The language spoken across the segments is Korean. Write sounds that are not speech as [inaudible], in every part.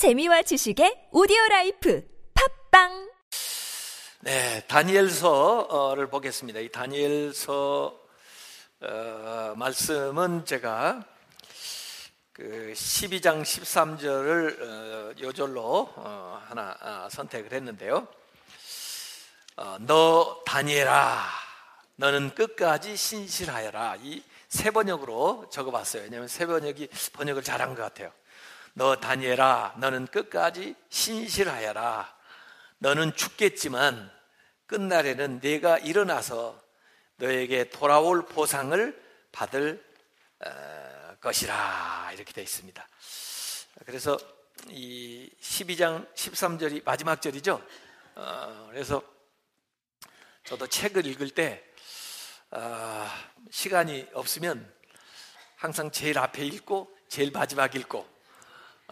재미와 지식의 오디오 라이프 팟빵 네, 다니엘서를 보겠습니다. 이 다니엘서 어, 말씀은 제가 그 12장 13절을 어, 요절로 어, 하나 아, 선택을 했는데요. 어, 너 다니엘아, 너는 끝까지 신실하여라. 이 새번역으로 적어봤어요. 왜냐하면 새번역이 번역을 잘한 것 같아요. 너 다니엘아, 너는 끝까지 신실하여라. 너는 죽겠지만 끝날에는 네가 일어나서 너에게 돌아올 보상을 받을 어, 것이라 이렇게 되어 있습니다. 그래서 이 12장 13절이 마지막 절이죠. 어, 그래서 저도 책을 읽을 때 어, 시간이 없으면 항상 제일 앞에 읽고 제일 마지막 읽고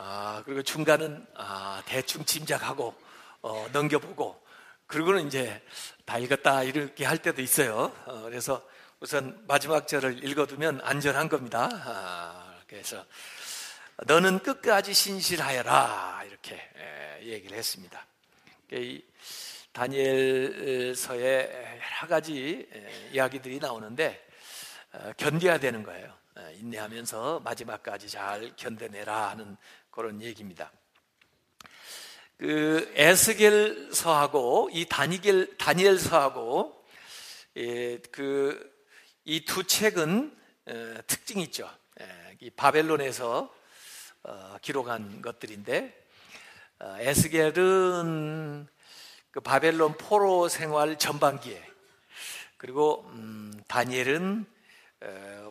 아, 그리고 중간은 아, 대충 짐작하고 어, 넘겨보고 그리고는 이제 다 읽었다 이렇게 할 때도 있어요. 어, 그래서 우선 마지막 절을 읽어두면 안전한 겁니다. 아, 그래서 너는 끝까지 신실하여라 이렇게 에, 얘기를 했습니다. 이 다니엘서에 여러 가지 에, 이야기들이 나오는데 어, 견뎌야 되는 거예요. 에, 인내하면서 마지막까지 잘 견뎌내라 하는 그런 얘기입니다. 그 에스겔서하고 이 다니엘 다니엘서하고 예, 그이 두 책은 어, 특징이 있죠. 예, 이 바벨론에서 어, 기록한 것들인데 어, 에스겔은 그 바벨론 포로 생활 전반기에 그리고 음, 다니엘은 어,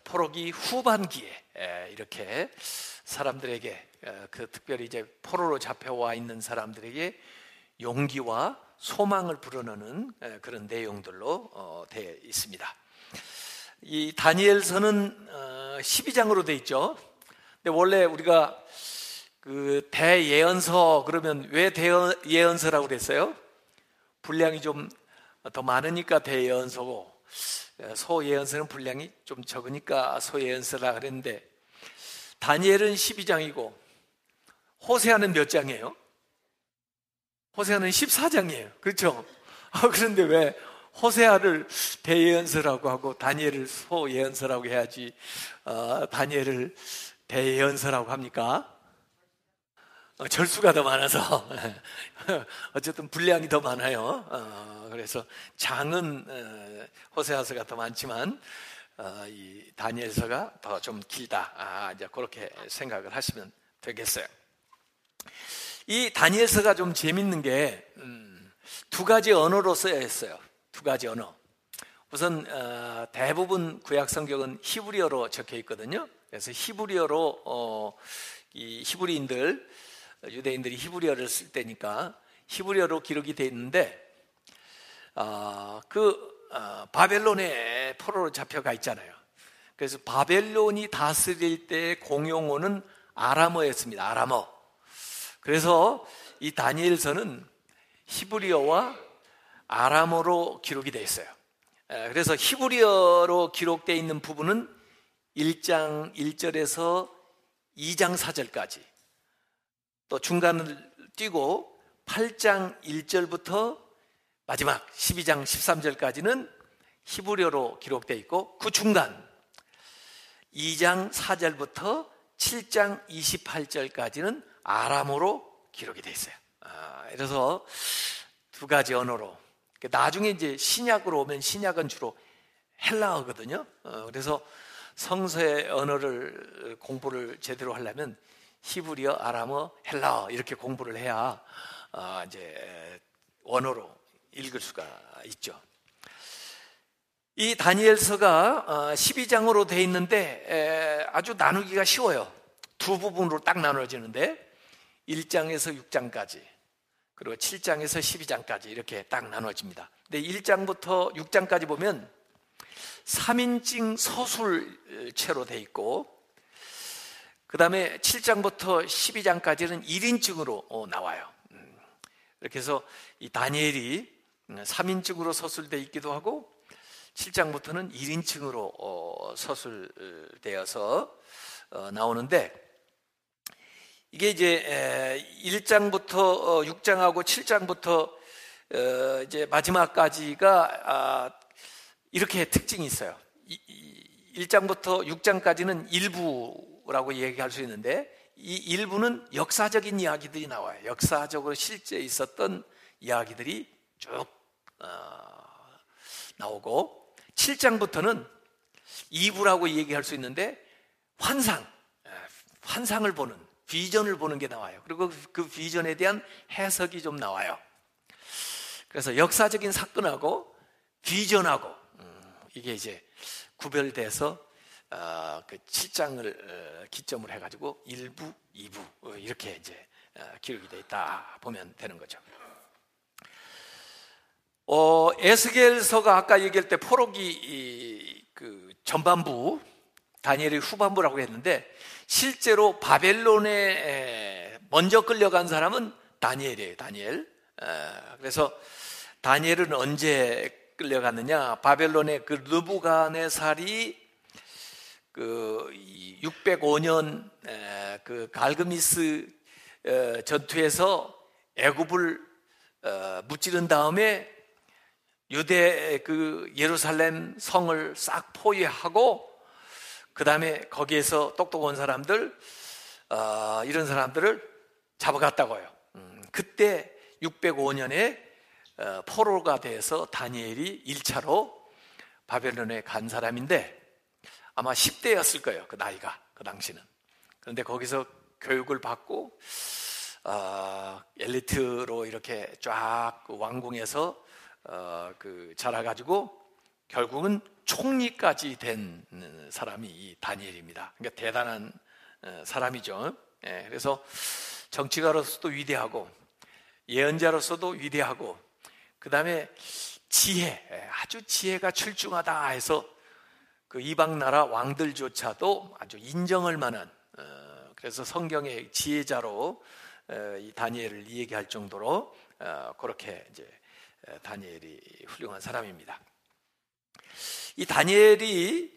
포로기 후반기에 예, 이렇게 사람들에게 어, 그 특별히 이제 포로로 잡혀와 있는 사람들에게 용기와 소망을 불어넣는 그런 내용들로 되어 있습니다. 이 다니엘서는 12장으로 되어 있죠. 근데 원래 우리가 그 대예언서 그러면 왜 대예언서라고 그랬어요? 분량이 좀 더 많으니까 대예언서고 소예언서는 분량이 좀 적으니까 소예언서라 그랬는데 다니엘은 12장이고 호세아는 몇 장이에요? 호세아는 14장이에요. 그렇죠? 아, 그런데 왜 호세아를 대예언서라고 하고 다니엘을 소예언서라고 해야지 어, 다니엘을 대예언서라고 합니까? 어, 절수가 더 많아서 [laughs] 어쨌든 분량이 더 많아요. 어, 그래서 장은 어, 호세아서가 더 많지만 어, 이 다니엘서가 더 좀 길다. 아, 이제 그렇게 생각을 하시면 되겠어요. 이 다니엘서가 좀 재밌는 게두 음, 가지 언어로 써야 했어요. 두 가지 언어. 우선 어, 대부분 구약 성경은 히브리어로 적혀 있거든요. 그래서 히브리어로 어, 이 히브리인들 유대인들이 히브리어를 쓸 때니까 히브리어로 기록이 돼 있는데 어, 그 어, 바벨론에 포로로 잡혀가 있잖아요. 그래서 바벨론이 다스릴 때 공용어는 아람어였습니다. 아람어. 그래서 이 다니엘서는 히브리어와 아람어로 기록이 되어 있어요. 그래서 히브리어로 기록되어 있는 부분은 1장 1절에서 2장 4절까지 또 중간을 띄고 8장 1절부터 마지막 12장 13절까지는 히브리어로 기록되어 있고 그 중간 2장 4절부터 7장 28절까지는 아람어로 기록이 되어 있어요. 아, 그래서 두 가지 언어로. 그러니까 나중에 이제 신약으로 오면 신약은 주로 헬라어거든요. 어, 그래서 성서의 언어를 공부를 제대로 하려면 히브리어, 아람어, 헬라어 이렇게 공부를 해야 어, 이제 원어로 읽을 수가 있죠. 이 다니엘서가 12장으로 어, 되어 있는데 아주 나누기가 쉬워요. 두 부분으로 딱 나눠지는데 1장에서 6장까지 그리고 7장에서 12장까지 이렇게 딱 나눠집니다. 근데 1장부터 6장까지 보면 3인칭 서술체로 되어 있고 그 다음에 7장부터 12장까지는 1인칭으로 어, 나와요. 음, 이렇게 해서 이 다니엘이 3인칭으로 서술되어 있기도 하고 7장부터는 1인칭으로 어, 서술되어서 어, 나오는데 이게 이제 1장부터 6장하고 어, 7장부터 어, 이제 마지막까지가 아, 이렇게 특징이 있어요. 1장부터 6장까지는 일부 라고 얘기할 수 있는데 이 일부는 역사적인 이야기들이 나와요. 역사적으로 실제 있었던 이야기들이 쭉 어, 나오고 7장부터는 2부라고 얘기할 수 있는데 환상, 환상을 보는 비전을 보는 게 나와요. 그리고 그 비전에 대한 해석이 좀 나와요. 그래서 역사적인 사건하고 비전하고 음, 이게 이제 구별돼서 어, 그 7장을 어, 기점으로 해가지고 1부, 2부 어, 이렇게 이제 어, 기록이 되어 있다 보면 되는 거죠. 어, 에스겔서가 아까 얘기할 때 포로기 이, 그 전반부 다니엘의 후반부라고 했는데 실제로 바벨론에 먼저 끌려간 사람은 다니엘이에요. 다니엘. 그래서 다니엘은 언제 끌려갔느냐? 바벨론의 그 느부갓네살이 그 605년 그 갈그미스 어, 전투에서 애굽을 어, 무찌른 다음에 유대 그 예루살렘 성을 싹 포위하고 그 다음에 거기에서 똑똑한 사람들 어, 이런 사람들을 잡아갔다고요. 음, 그때 605년에 어, 포로가 돼서 다니엘이 1차로 바벨론에 간 사람인데 아마 10대였을 거예요. 그 나이가 그 당시는. 그런데 거기서 교육을 받고 어, 엘리트로 이렇게 쫙그 왕궁에서 어, 그 자라가지고 결국은 총리까지 된 사람이 이 다니엘입니다. 그러니까 대단한 어, 사람이죠. 예, 그래서 정치가로서도 위대하고 예언자로서도 위대하고 그 다음에 지혜, 예, 아주 지혜가 출중하다 해서 그 이방 나라 왕들조차도 아주 인정할 만한 어, 그래서 성경의 지혜자로 어, 이 다니엘을 얘기할 정도로 어, 그렇게 이제 다니엘이 훌륭한 사람입니다. 이 다니엘이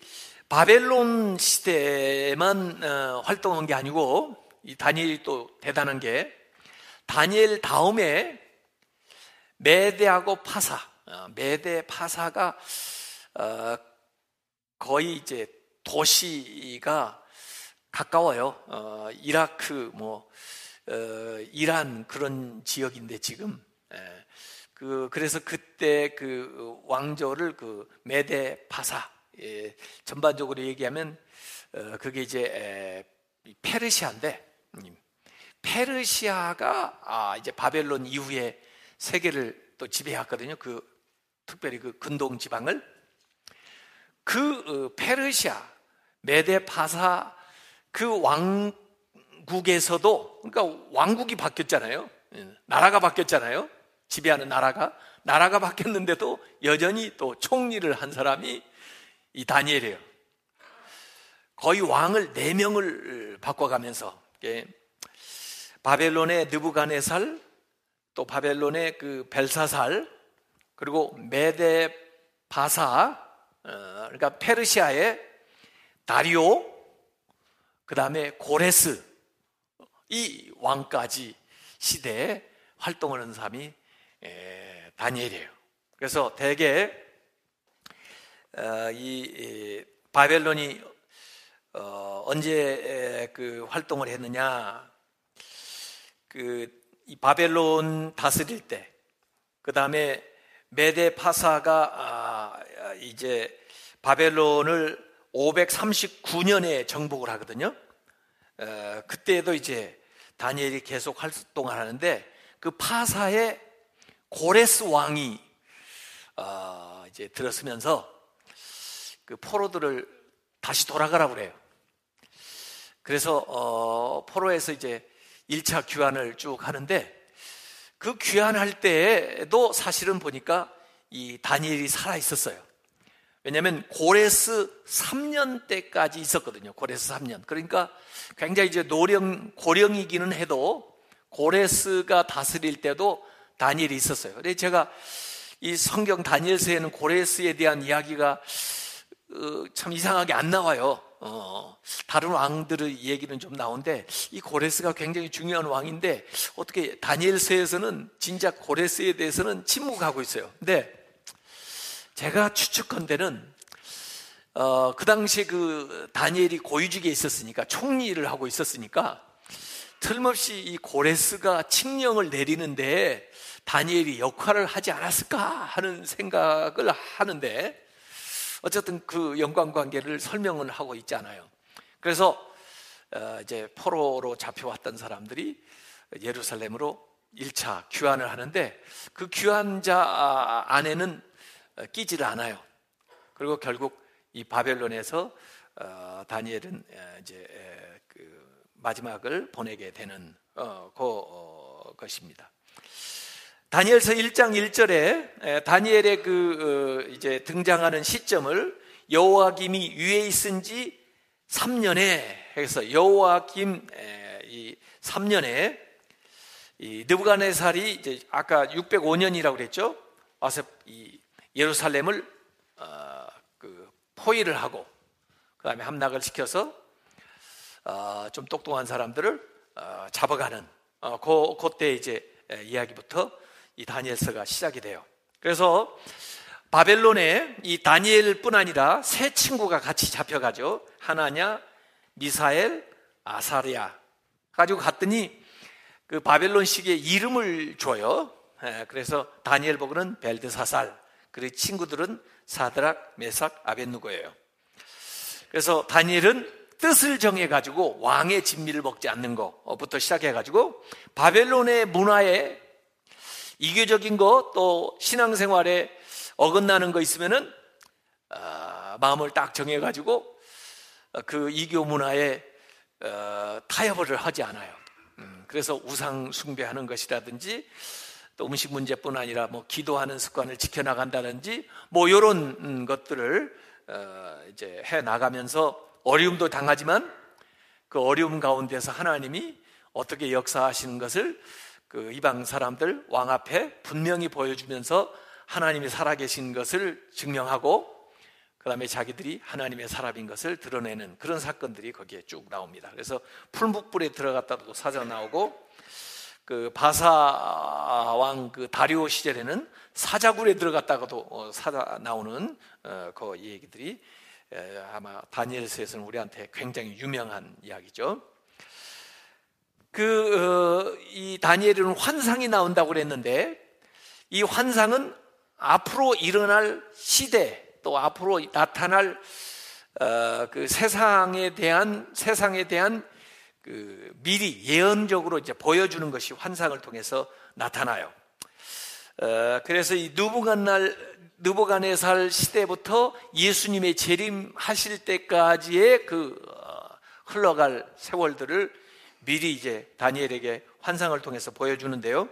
바벨론 시대에만 활동한 게 아니고 이 다니엘이 또 대단한 게 다니엘 다음에 메대하고 파사, 메대 파사가 거의 이제 도시가 가까워요. 어, 이라크, 뭐, 어, 이란 그런 지역인데 지금. 예. 그, 그래서 그때 그 왕조를 그 메데 파사, 예, 전반적으로 얘기하면, 어, 그게 이제 에, 페르시아인데, 음, 페르시아가 아, 이제 바벨론 이후에 세계를 또 지배했거든요. 그, 특별히 그 근동 지방을. 그 어, 페르시아 메데 파사 그 왕국에서도 그러니까 왕국이 바뀌었잖아요. 예, 나라가 바뀌었잖아요. 지배하는 나라가 나라가 바뀌었는데도 여전히 또 총리를 한 사람이 이 다니엘이에요. 거의 왕을 네 명을 바꿔가면서 예, 바벨론의 느부갓네살, 또 바벨론의 그 벨사살, 그리고 메데 바사, 어, 그러니까 페르시아의 다리오, 그 다음에 고레스, 이 왕까지 시대에 활동을 하는 사람이 다니엘이에요. 그래서 대개 어, 이 바벨론이 어, 언제 그 활동을 했느냐? 그 이 바벨론 다스릴 때, 그 다음에 메데 파사가 아, 이제 바벨론을 539년에 정복을 하거든요. 어, 그때도 이제 다니엘이 계속 활동을 하는데 그 파사에 고레스 왕이 어, 이제 들었으면서 그 포로들을 다시 돌아가라 그래요. 그래서 어, 포로에서 이제 1차 귀환을 쭉 하는데 그 귀환할 때에도 사실은 보니까 이 다니엘이 살아 있었어요. 왜냐하면 고레스 3년 때까지 있었거든요. 고레스 3년. 그러니까 굉장히 이제 노령 고령이기는 해도 고레스가 다스릴 때도 다니엘이 있었어요. 그래서 제가 이 성경 다니엘서에는 고레스에 대한 이야기가 어, 참 이상하게 안 나와요. 어, 다른 왕들의 얘기는 좀 나오는데 이 고레스가 굉장히 중요한 왕인데 어떻게 다니엘서에서는 진짜 고레스에 대해서는 침묵하고 있어요. 근데 제가 추측컨대는 어, 그 당시에 그 다니엘이 고위직에 있었으니까 총리를 하고 있었으니까 틀림없이 이 고레스가 칙령을 내리는데 다니엘이 역할을 하지 않았을까 하는 생각을 하는데 어쨌든 그 연관 관계를 설명을 하고 있잖아요. 그래서 어, 이제 포로로 잡혀왔던 사람들이 예루살렘으로 1차 귀환을 하는데 그 귀환자 안에는 끼지를 않아요. 그리고 결국 이 바벨론에서 어, 다니엘은 이제 그 마지막을 보내게 되는 어, 그 것입니다. 다니엘서 1장 1절에 다니엘의 그 이제 등장하는 시점을 여호와김이 위에 있은 지 3년에 해서 여호와김 이 3년에 이 느부갓네살이 이제 아까 605년이라고 그랬죠. 와서 이 예루살렘을 어, 그 포위를 하고 그다음에 함락을 시켜서 어, 좀 똑똑한 사람들을 어, 잡아가는 어, 그 그때 이제 이야기부터 이 다니엘서가 시작이 돼요. 그래서 바벨론에 이 다니엘뿐 아니라 세 친구가 같이 잡혀가죠. 하나냐, 미사엘, 아사리아 가지고 갔더니 그 바벨론식의 이름을 줘요. 그래서 다니엘 보고는 벨드사살, 그리고 친구들은 사드락, 메삭, 아벤누고예요. 그래서 다니엘은 뜻을 정해가지고 왕의 진미를 먹지 않는 것부터 시작해가지고 바벨론의 문화에 이교적인 거 또 신앙생활에 어긋나는 거 있으면은 어, 마음을 딱 정해가지고 그 이교 문화에 어, 타협을 하지 않아요. 음, 그래서 우상 숭배하는 것이라든지 또 음식 문제뿐 아니라 뭐 기도하는 습관을 지켜나간다든지 뭐 이런 음, 것들을 어, 이제 해 나가면서 어려움도 당하지만 그 어려움 가운데서 하나님이 어떻게 역사하시는 것을 그 이방 사람들 왕 앞에 분명히 보여주면서 하나님이 살아계신 것을 증명하고 그 다음에 자기들이 하나님의 사람인 것을 드러내는 그런 사건들이 거기에 쭉 나옵니다. 그래서 풀묵불에 들어갔다도 사자 나오고 그 바사 왕 그 다리오 시절에는 사자굴에 들어갔다가도 어, 사자 나오는 어, 그 얘기들이 아마 다니엘서에서는 우리한테 굉장히 유명한 이야기죠. 그이 어, 다니엘은 환상이 나온다고 그랬는데 이 환상은 앞으로 일어날 시대 또 앞으로 나타날 그 세상에 대한 세상에 대한 그 미리 예언적으로 이제 보여주는 것이 환상을 통해서 나타나요. 어, 그래서 이 누부간날 누부간의살 시대부터 예수님의 재림하실 때까지의 그 어, 흘러갈 세월들을 미리 이제 다니엘에게 환상을 통해서 보여주는데요.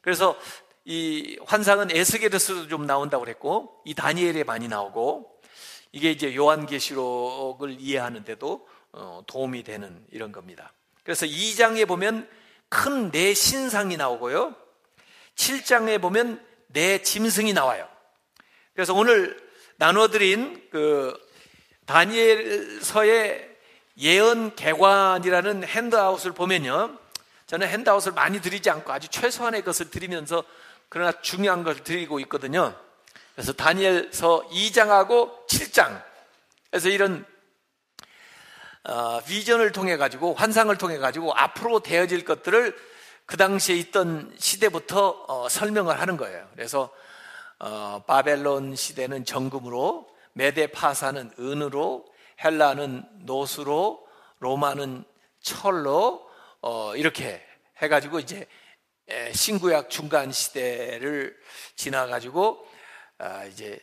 그래서 이 환상은 에스겔에서도 좀 나온다고 그랬고 이 다니엘에 많이 나오고 이게 이제 요한계시록을 이해하는데도 어, 도움이 되는 이런 겁니다. 그래서 2장에 보면 큰 내 신상이 나오고요. 7장에 보면 내 짐승이 나와요. 그래서 오늘 나눠드린 그 다니엘서의 예언 개관이라는 핸드아웃을 보면요. 저는 핸드아웃을 많이 드리지 않고 아주 최소한의 것을 드리면서 그러나 중요한 것을 드리고 있거든요. 그래서 다니엘서 2장하고 7장. 그래서 이런 어, 비전을 통해 가지고 환상을 통해 가지고 앞으로 되어질 것들을 그 당시에 있던 시대부터 어, 설명을 하는 거예요. 그래서 어, 바벨론 시대는 정금으로, 메데 파사는 은으로, 헬라는 노수로, 로마는 철로 어, 이렇게 해가지고 이제 신구약 중간 시대를 지나가지고 아, 이제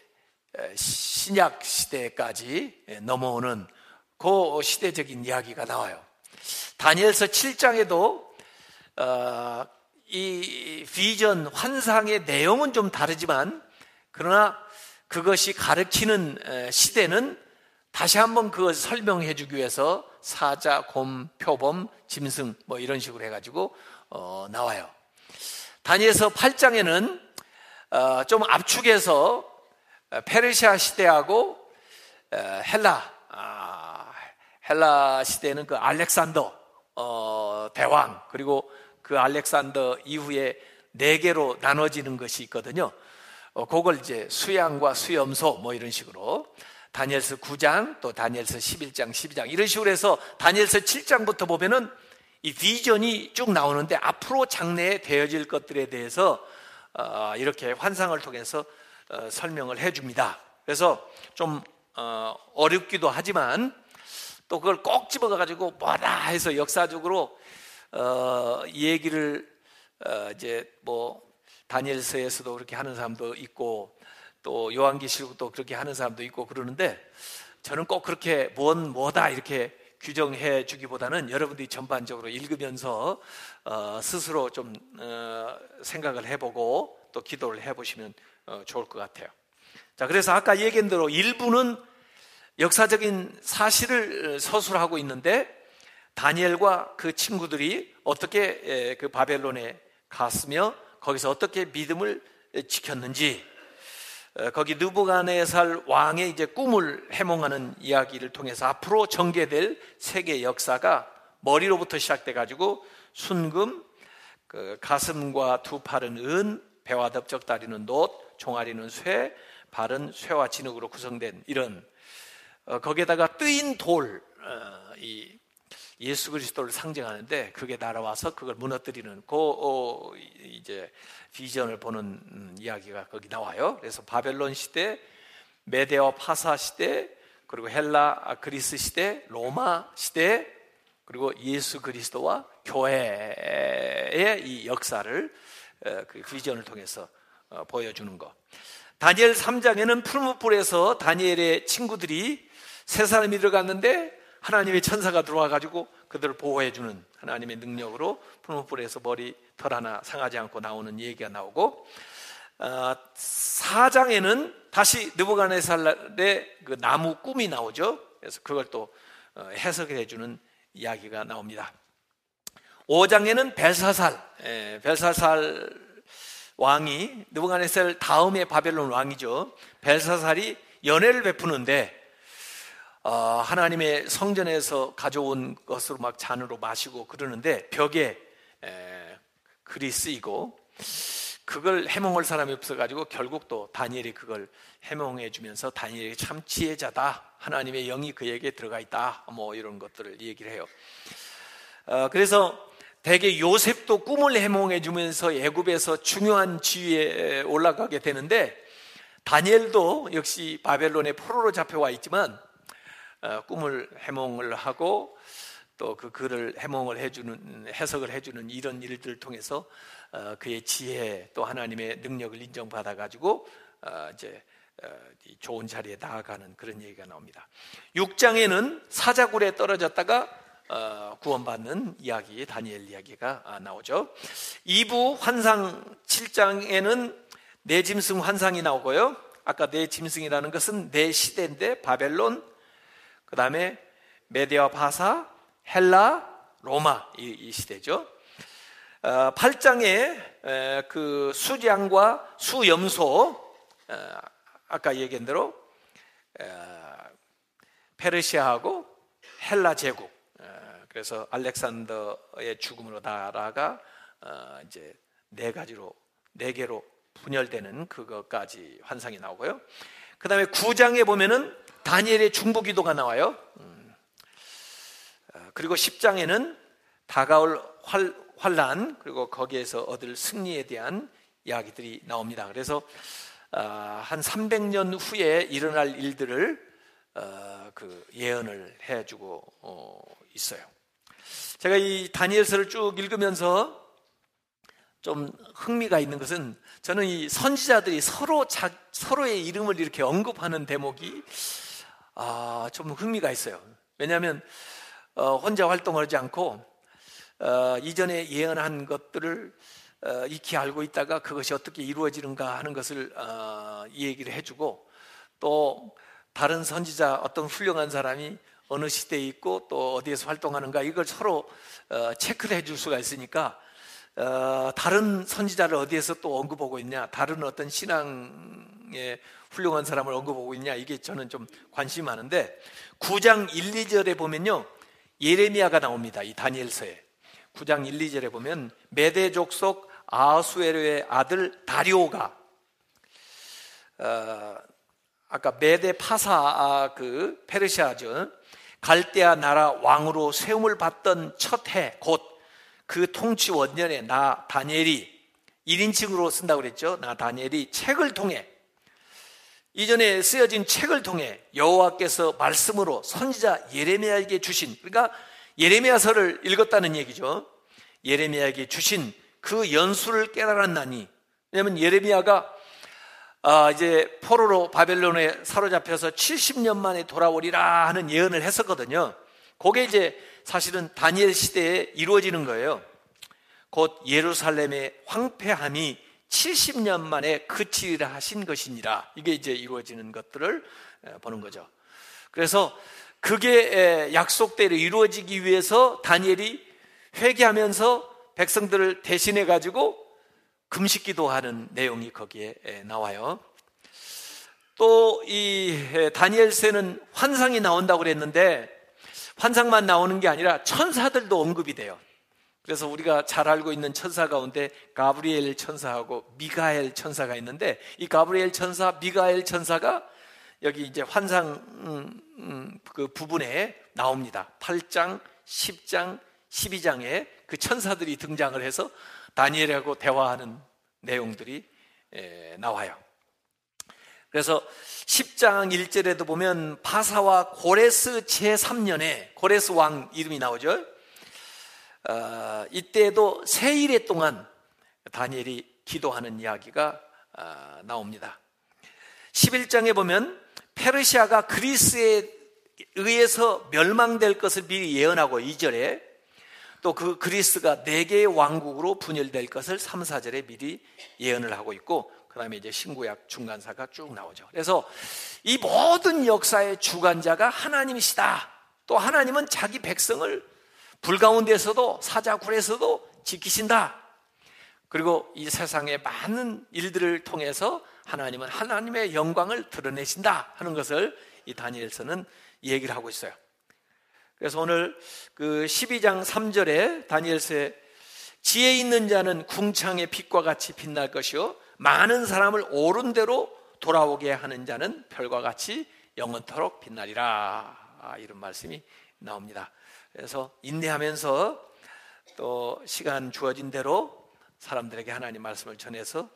신약 시대까지 넘어오는 그 시대적인 이야기가 나와요. 다니엘서 7장에도 어, 이 비전 환상의 내용은 좀 다르지만 그러나 그것이 가르치는 시대는 다시 한번 그것을 설명해 주기 위해서 사자, 곰, 표범, 짐승 뭐 이런 식으로 해가지고 어, 나와요. 다니엘서 8장에는 어, 좀 압축해서 페르시아 시대하고 헬라 아, 헬라 시대는 그 알렉산더 어, 대왕 그리고 그 알렉산더 이후에 네 개로 나눠지는 것이 있거든요. 어, 그걸 이제 수양과 수염소 뭐 이런 식으로 다니엘서 9장 또 다니엘서 11장 12장 이런 식으로 해서 다니엘서 7장부터 보면은 이 비전이 쭉 나오는데 앞으로 장래에 되어질 것들에 대해서 어, 이렇게 환상을 통해서 어, 설명을 해줍니다. 그래서 좀 어, 어렵기도 하지만 또 그걸 꼭 집어가지고 뭐라 해서 역사적으로 어, 얘기를 어, 이제 뭐 다니엘서에서도 그렇게 하는 사람도 있고 또 요한계시록도 그렇게 하는 사람도 있고 그러는데 저는 꼭 그렇게 뭔 뭐다 이렇게 규정해 주기보다는 여러분들이 전반적으로 읽으면서 어, 스스로 좀 어, 생각을 해보고 또 기도를 해보시면 어, 좋을 것 같아요. 자, 그래서 아까 얘기한 대로 일부는 역사적인 사실을 서술하고 있는데 다니엘과 그 친구들이 어떻게 그 바벨론에 갔으며 거기서 어떻게 믿음을 지켰는지 거기 느부갓네살 왕의 이제 꿈을 해몽하는 이야기를 통해서 앞으로 전개될 세계 역사가 머리로부터 시작돼 가지고 순금, 그 가슴과 두 팔은 은, 배와 넓적 다리는 놋, 종아리는 쇠, 발은 쇠와 진흙으로 구성된 이런 어, 거기에다가 뜨인 돌, 어, 이 예수 그리스도를 상징하는데 그게 날아와서 그걸 무너뜨리는 그 어, 이제 비전을 보는 음, 이야기가 거기 나와요. 그래서 바벨론 시대, 메데어 파사 시대, 그리고 헬라 아, 그리스 시대, 로마 시대, 그리고 예수 그리스도와 교회의 이 역사를 그 비전을 통해서 보여주는 것. 다니엘 3장에는 풀무불에서 다니엘의 친구들이 세 사람이 들어갔는데 하나님의 천사가 들어와 가지고 그들을 보호해 주는 하나님의 능력으로 풀무불에서 머리 털 하나 상하지 않고 나오는 얘기가 나오고 어, 4장에는 다시 느부갓네살의 그 나무 꿈이 나오죠. 그래서 그걸 또 어, 해석해 주는 이야기가 나옵니다. 5장에는 벨사살, 예, 벨사살 왕이 느부갓네살 다음에 바벨론 왕이죠. 벨사살이 연애를 베푸는데 어, 하나님의 성전에서 가져온 것으로 막 잔으로 마시고 그러는데 벽에 에, 글이 쓰이고 그걸 해몽할 사람이 없어가지고 결국 또 다니엘이 그걸 해몽해 주면서 다니엘이 참 지혜자다. 하나님의 영이 그에게 들어가 있다. 뭐 이런 것들을 얘기를 해요. 어, 그래서 대개 요셉도 꿈을 해몽해 주면서 애굽에서 중요한 지위에 올라가게 되는데 다니엘도 역시 바벨론의 포로로 잡혀와 있지만 어, 꿈을 해몽을 하고 또 그 글을 해몽을 해주는 해석을 해주는 이런 일들을 통해서 어, 그의 지혜 또 하나님의 능력을 인정받아 가지고 어, 이제 좋은 자리에 나아가는 그런 얘기가 나옵니다. 6장에는 사자굴에 떨어졌다가 구원받는 이야기, 다니엘 이야기가 아, 나오죠. 2부 환상 7장에는 내 짐승 환상이 나오고요. 아까 내 짐승이라는 것은 내 시대인데 바벨론, 그 다음에 메디아 바사, 헬라, 로마 이, 이 시대죠. 어, 8장에 그 수장과 수염소 어, 아까 얘기한 대로 어, 페르시아하고 헬라 제국 어, 그래서 알렉산더의 죽음으로 나라가 어, 이제 네 가지로 네 개로 분열되는 그것까지 환상이 나오고요. 그 다음에 9장에 보면은 다니엘의 중보 기도가 나와요. 음. 어, 그리고 10장에는 다가올 활, 환란 그리고 거기에서 얻을 승리에 대한 이야기들이 나옵니다. 그래서 어, 한 300년 후에 일어날 일들을 어, 그 예언을 해주고 있어요. 제가 이 다니엘서를 쭉 읽으면서 좀 흥미가 있는 것은 저는 이 선지자들이 서로 자, 서로의 이름을 이렇게 언급하는 대목이 아, 좀 흥미가 있어요. 왜냐하면 어, 혼자 활동하지 않고 어, 이전에 예언한 것들을 어, 익히 알고 있다가 그것이 어떻게 이루어지는가 하는 것을 어, 얘기를 해주고 또 다른 선지자 어떤 훌륭한 사람이 어느 시대에 있고 또 어디에서 활동하는가 이걸 서로 어, 체크를 해줄 수가 있으니까 어, 다른 선지자를 어디에서 또 언급하고 있냐 다른 어떤 신앙 예, 훌륭한 사람을 언급하고 있냐 이게 저는 좀 관심이 많은데 9장 1, 2절에 보면요 예레미야가 나옵니다. 이 다니엘서에 9장 1, 2절에 보면 메대 족 속 아수에르의 아들 다리오가 어, 아까 메대 파사 아, 그 페르시아죠 갈대아 나라 왕으로 세움을 받던 첫 해 곧 그 통치 원년에 나 다니엘이 1인칭으로 쓴다고 그랬죠. 나 다니엘이 책을 통해 이전에 쓰여진 책을 통해 여호와께서 말씀으로 선지자 예레미야에게 주신 그러니까 예레미야서를 읽었다는 얘기죠. 예레미야에게 주신 그 연수를 깨달았나니 왜냐하면 예레미야가 아, 이제 포로로 바벨론에 사로잡혀서 70년 만에 돌아오리라 하는 예언을 했었거든요. 그게 이제 사실은 다니엘 시대에 이루어지는 거예요. 곧 예루살렘의 황폐함이 70년 만에 그치리라 하신 것이니라. 이게 이제 이루어지는 것들을 보는 거죠. 그래서 그게 약속대로 이루어지기 위해서 다니엘이 회개하면서 백성들을 대신해 가지고 금식 기도하는 내용이 거기에 나와요. 또 이 다니엘서는 환상이 나온다고 그랬는데 환상만 나오는 게 아니라 천사들도 언급이 돼요. 그래서 우리가 잘 알고 있는 천사 가운데 가브리엘 천사하고 미가엘 천사가 있는데 이 가브리엘 천사, 미가엘 천사가 여기 이제 환상 음, 음, 그 부분에 나옵니다. 8장, 10장, 12장에 그 천사들이 등장을 해서 다니엘하고 대화하는 내용들이 나와요. 그래서 10장 1절에도 보면 바사와 고레스 제3년에 고레스 왕 이름이 나오죠. 어, 이때도 세 일에 동안 다니엘이 기도하는 이야기가 어, 나옵니다. 11장에 보면 페르시아가 그리스에 의해서 멸망될 것을 미리 예언하고 2절에 또 그 그리스가 네 개의 왕국으로 분열될 것을 3, 4절에 미리 예언을 하고 있고 그 다음에 이제 신구약 중간사가 쭉 나오죠. 그래서 이 모든 역사의 주관자가 하나님이시다. 또 하나님은 자기 백성을 불 가운데서도 사자굴에서도 지키신다. 그리고 이 세상의 많은 일들을 통해서 하나님은 하나님의 영광을 드러내신다 하는 것을 이 다니엘서는 얘기를 하고 있어요. 그래서 오늘 그 12장 3절에 다니엘서에 지혜 있는 자는 궁창의 빛과 같이 빛날 것이요 많은 사람을 옳은 대로 돌아오게 하는 자는 별과 같이 영원토록 빛나리라 아, 이런 말씀이 나옵니다. 그래서 인내하면서 또 시간 주어진 대로 사람들에게 하나님 말씀을 전해서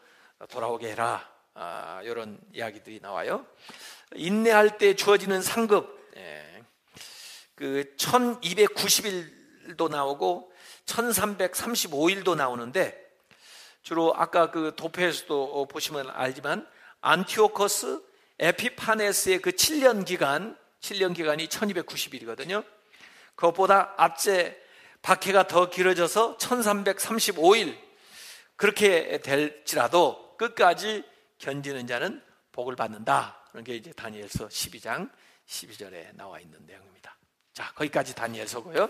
돌아오게 해라. 아, 이런 이야기들이 나와요. 인내할 때 주어지는 상급, 예. 그 1290일도 나오고 1335일도 나오는데 주로 아까 그 도표에서도 보시면 알지만 안티오커스 에피파네스의 그 7년 기간, 7년 기간이 1290일이거든요. 그것보다 앞제 박해가 더 길어져서 1335일 그렇게 될지라도 끝까지 견디는 자는 복을 받는다. 그런 게 이제 다니엘서 12장 12절에 나와 있는 내용입니다. 자, 거기까지 다니엘서고요.